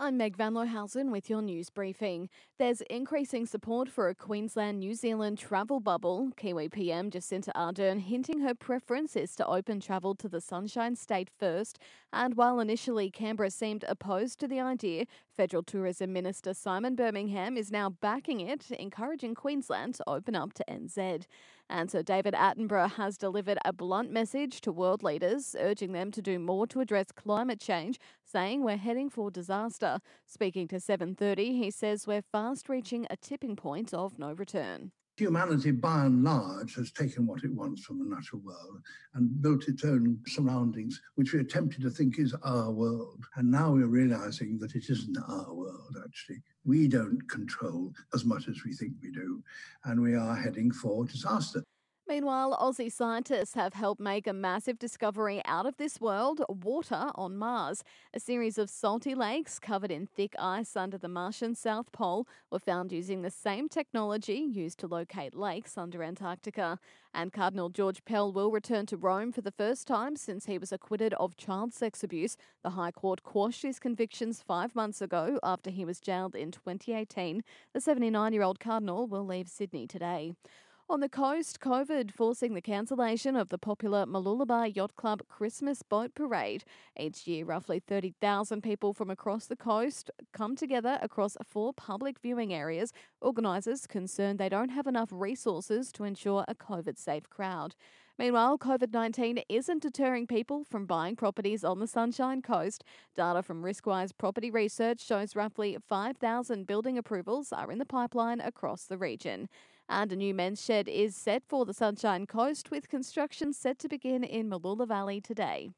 I'm Meg Van Lohausen with your news briefing. There's increasing support for a Queensland New Zealand travel bubble. Kiwi PM Jacinda Ardern hinting her preference is to open travel to the Sunshine State first. And while initially Canberra seemed opposed to the idea, Federal Tourism Minister Simon Birmingham is now backing it, encouraging Queensland to open up to NZ. And Sir David Attenborough has delivered a blunt message to world leaders, urging them to do more to address climate change, saying we're heading for disaster. Speaking to 7:30, he says we're fast reaching a tipping point of no return. Humanity, by and large, has taken what it wants from the natural world and built its own surroundings, which we are tempted to think is our world. And now we're realizing that it isn't our world, actually. We don't control as much as we think we do, and we are heading for disaster. Meanwhile, Aussie scientists have helped make a massive discovery out of this world water on Mars. A series of salty lakes covered in thick ice under the Martian South Pole were found using the same technology used to locate lakes under Antarctica. And Cardinal George Pell will return to Rome for the first time since he was acquitted of child sex abuse. The High Court quashed his convictions five months ago after he was jailed in 2018. The 79 year old Cardinal will leave Sydney today. On the coast, COVID forcing the cancellation of the popular Mooloolaba Yacht Club Christmas Boat Parade. Each year, roughly 30,000 people from across the coast come together across four public viewing areas. Organisers concerned they don't have enough resources to ensure a COVID safe crowd. Meanwhile, COVID 19 isn't deterring people from buying properties on the Sunshine Coast. Data from Riskwise Property Research shows roughly 5,000 building approvals are in the pipeline across the region. And a new men's shed is set for the Sunshine Coast with construction set to begin in Mooloolah Valley today.